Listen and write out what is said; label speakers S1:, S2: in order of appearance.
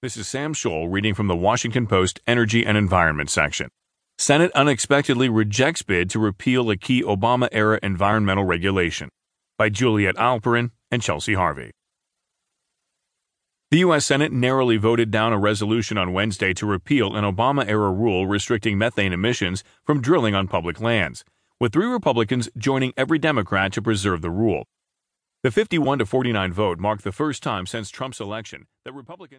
S1: This is Sam Scholl reading from the Washington Post Energy and Environment section. Senate unexpectedly rejects bid to repeal a key Obama era environmental regulation by Juliet Eilperin and Chelsea Harvey. The U.S. Senate narrowly voted down a resolution on Wednesday to repeal an Obama era rule restricting methane emissions from drilling on public lands, with three Republicans joining every Democrat to preserve the rule. The 51-49 vote marked the first time since Trump's election that Republicans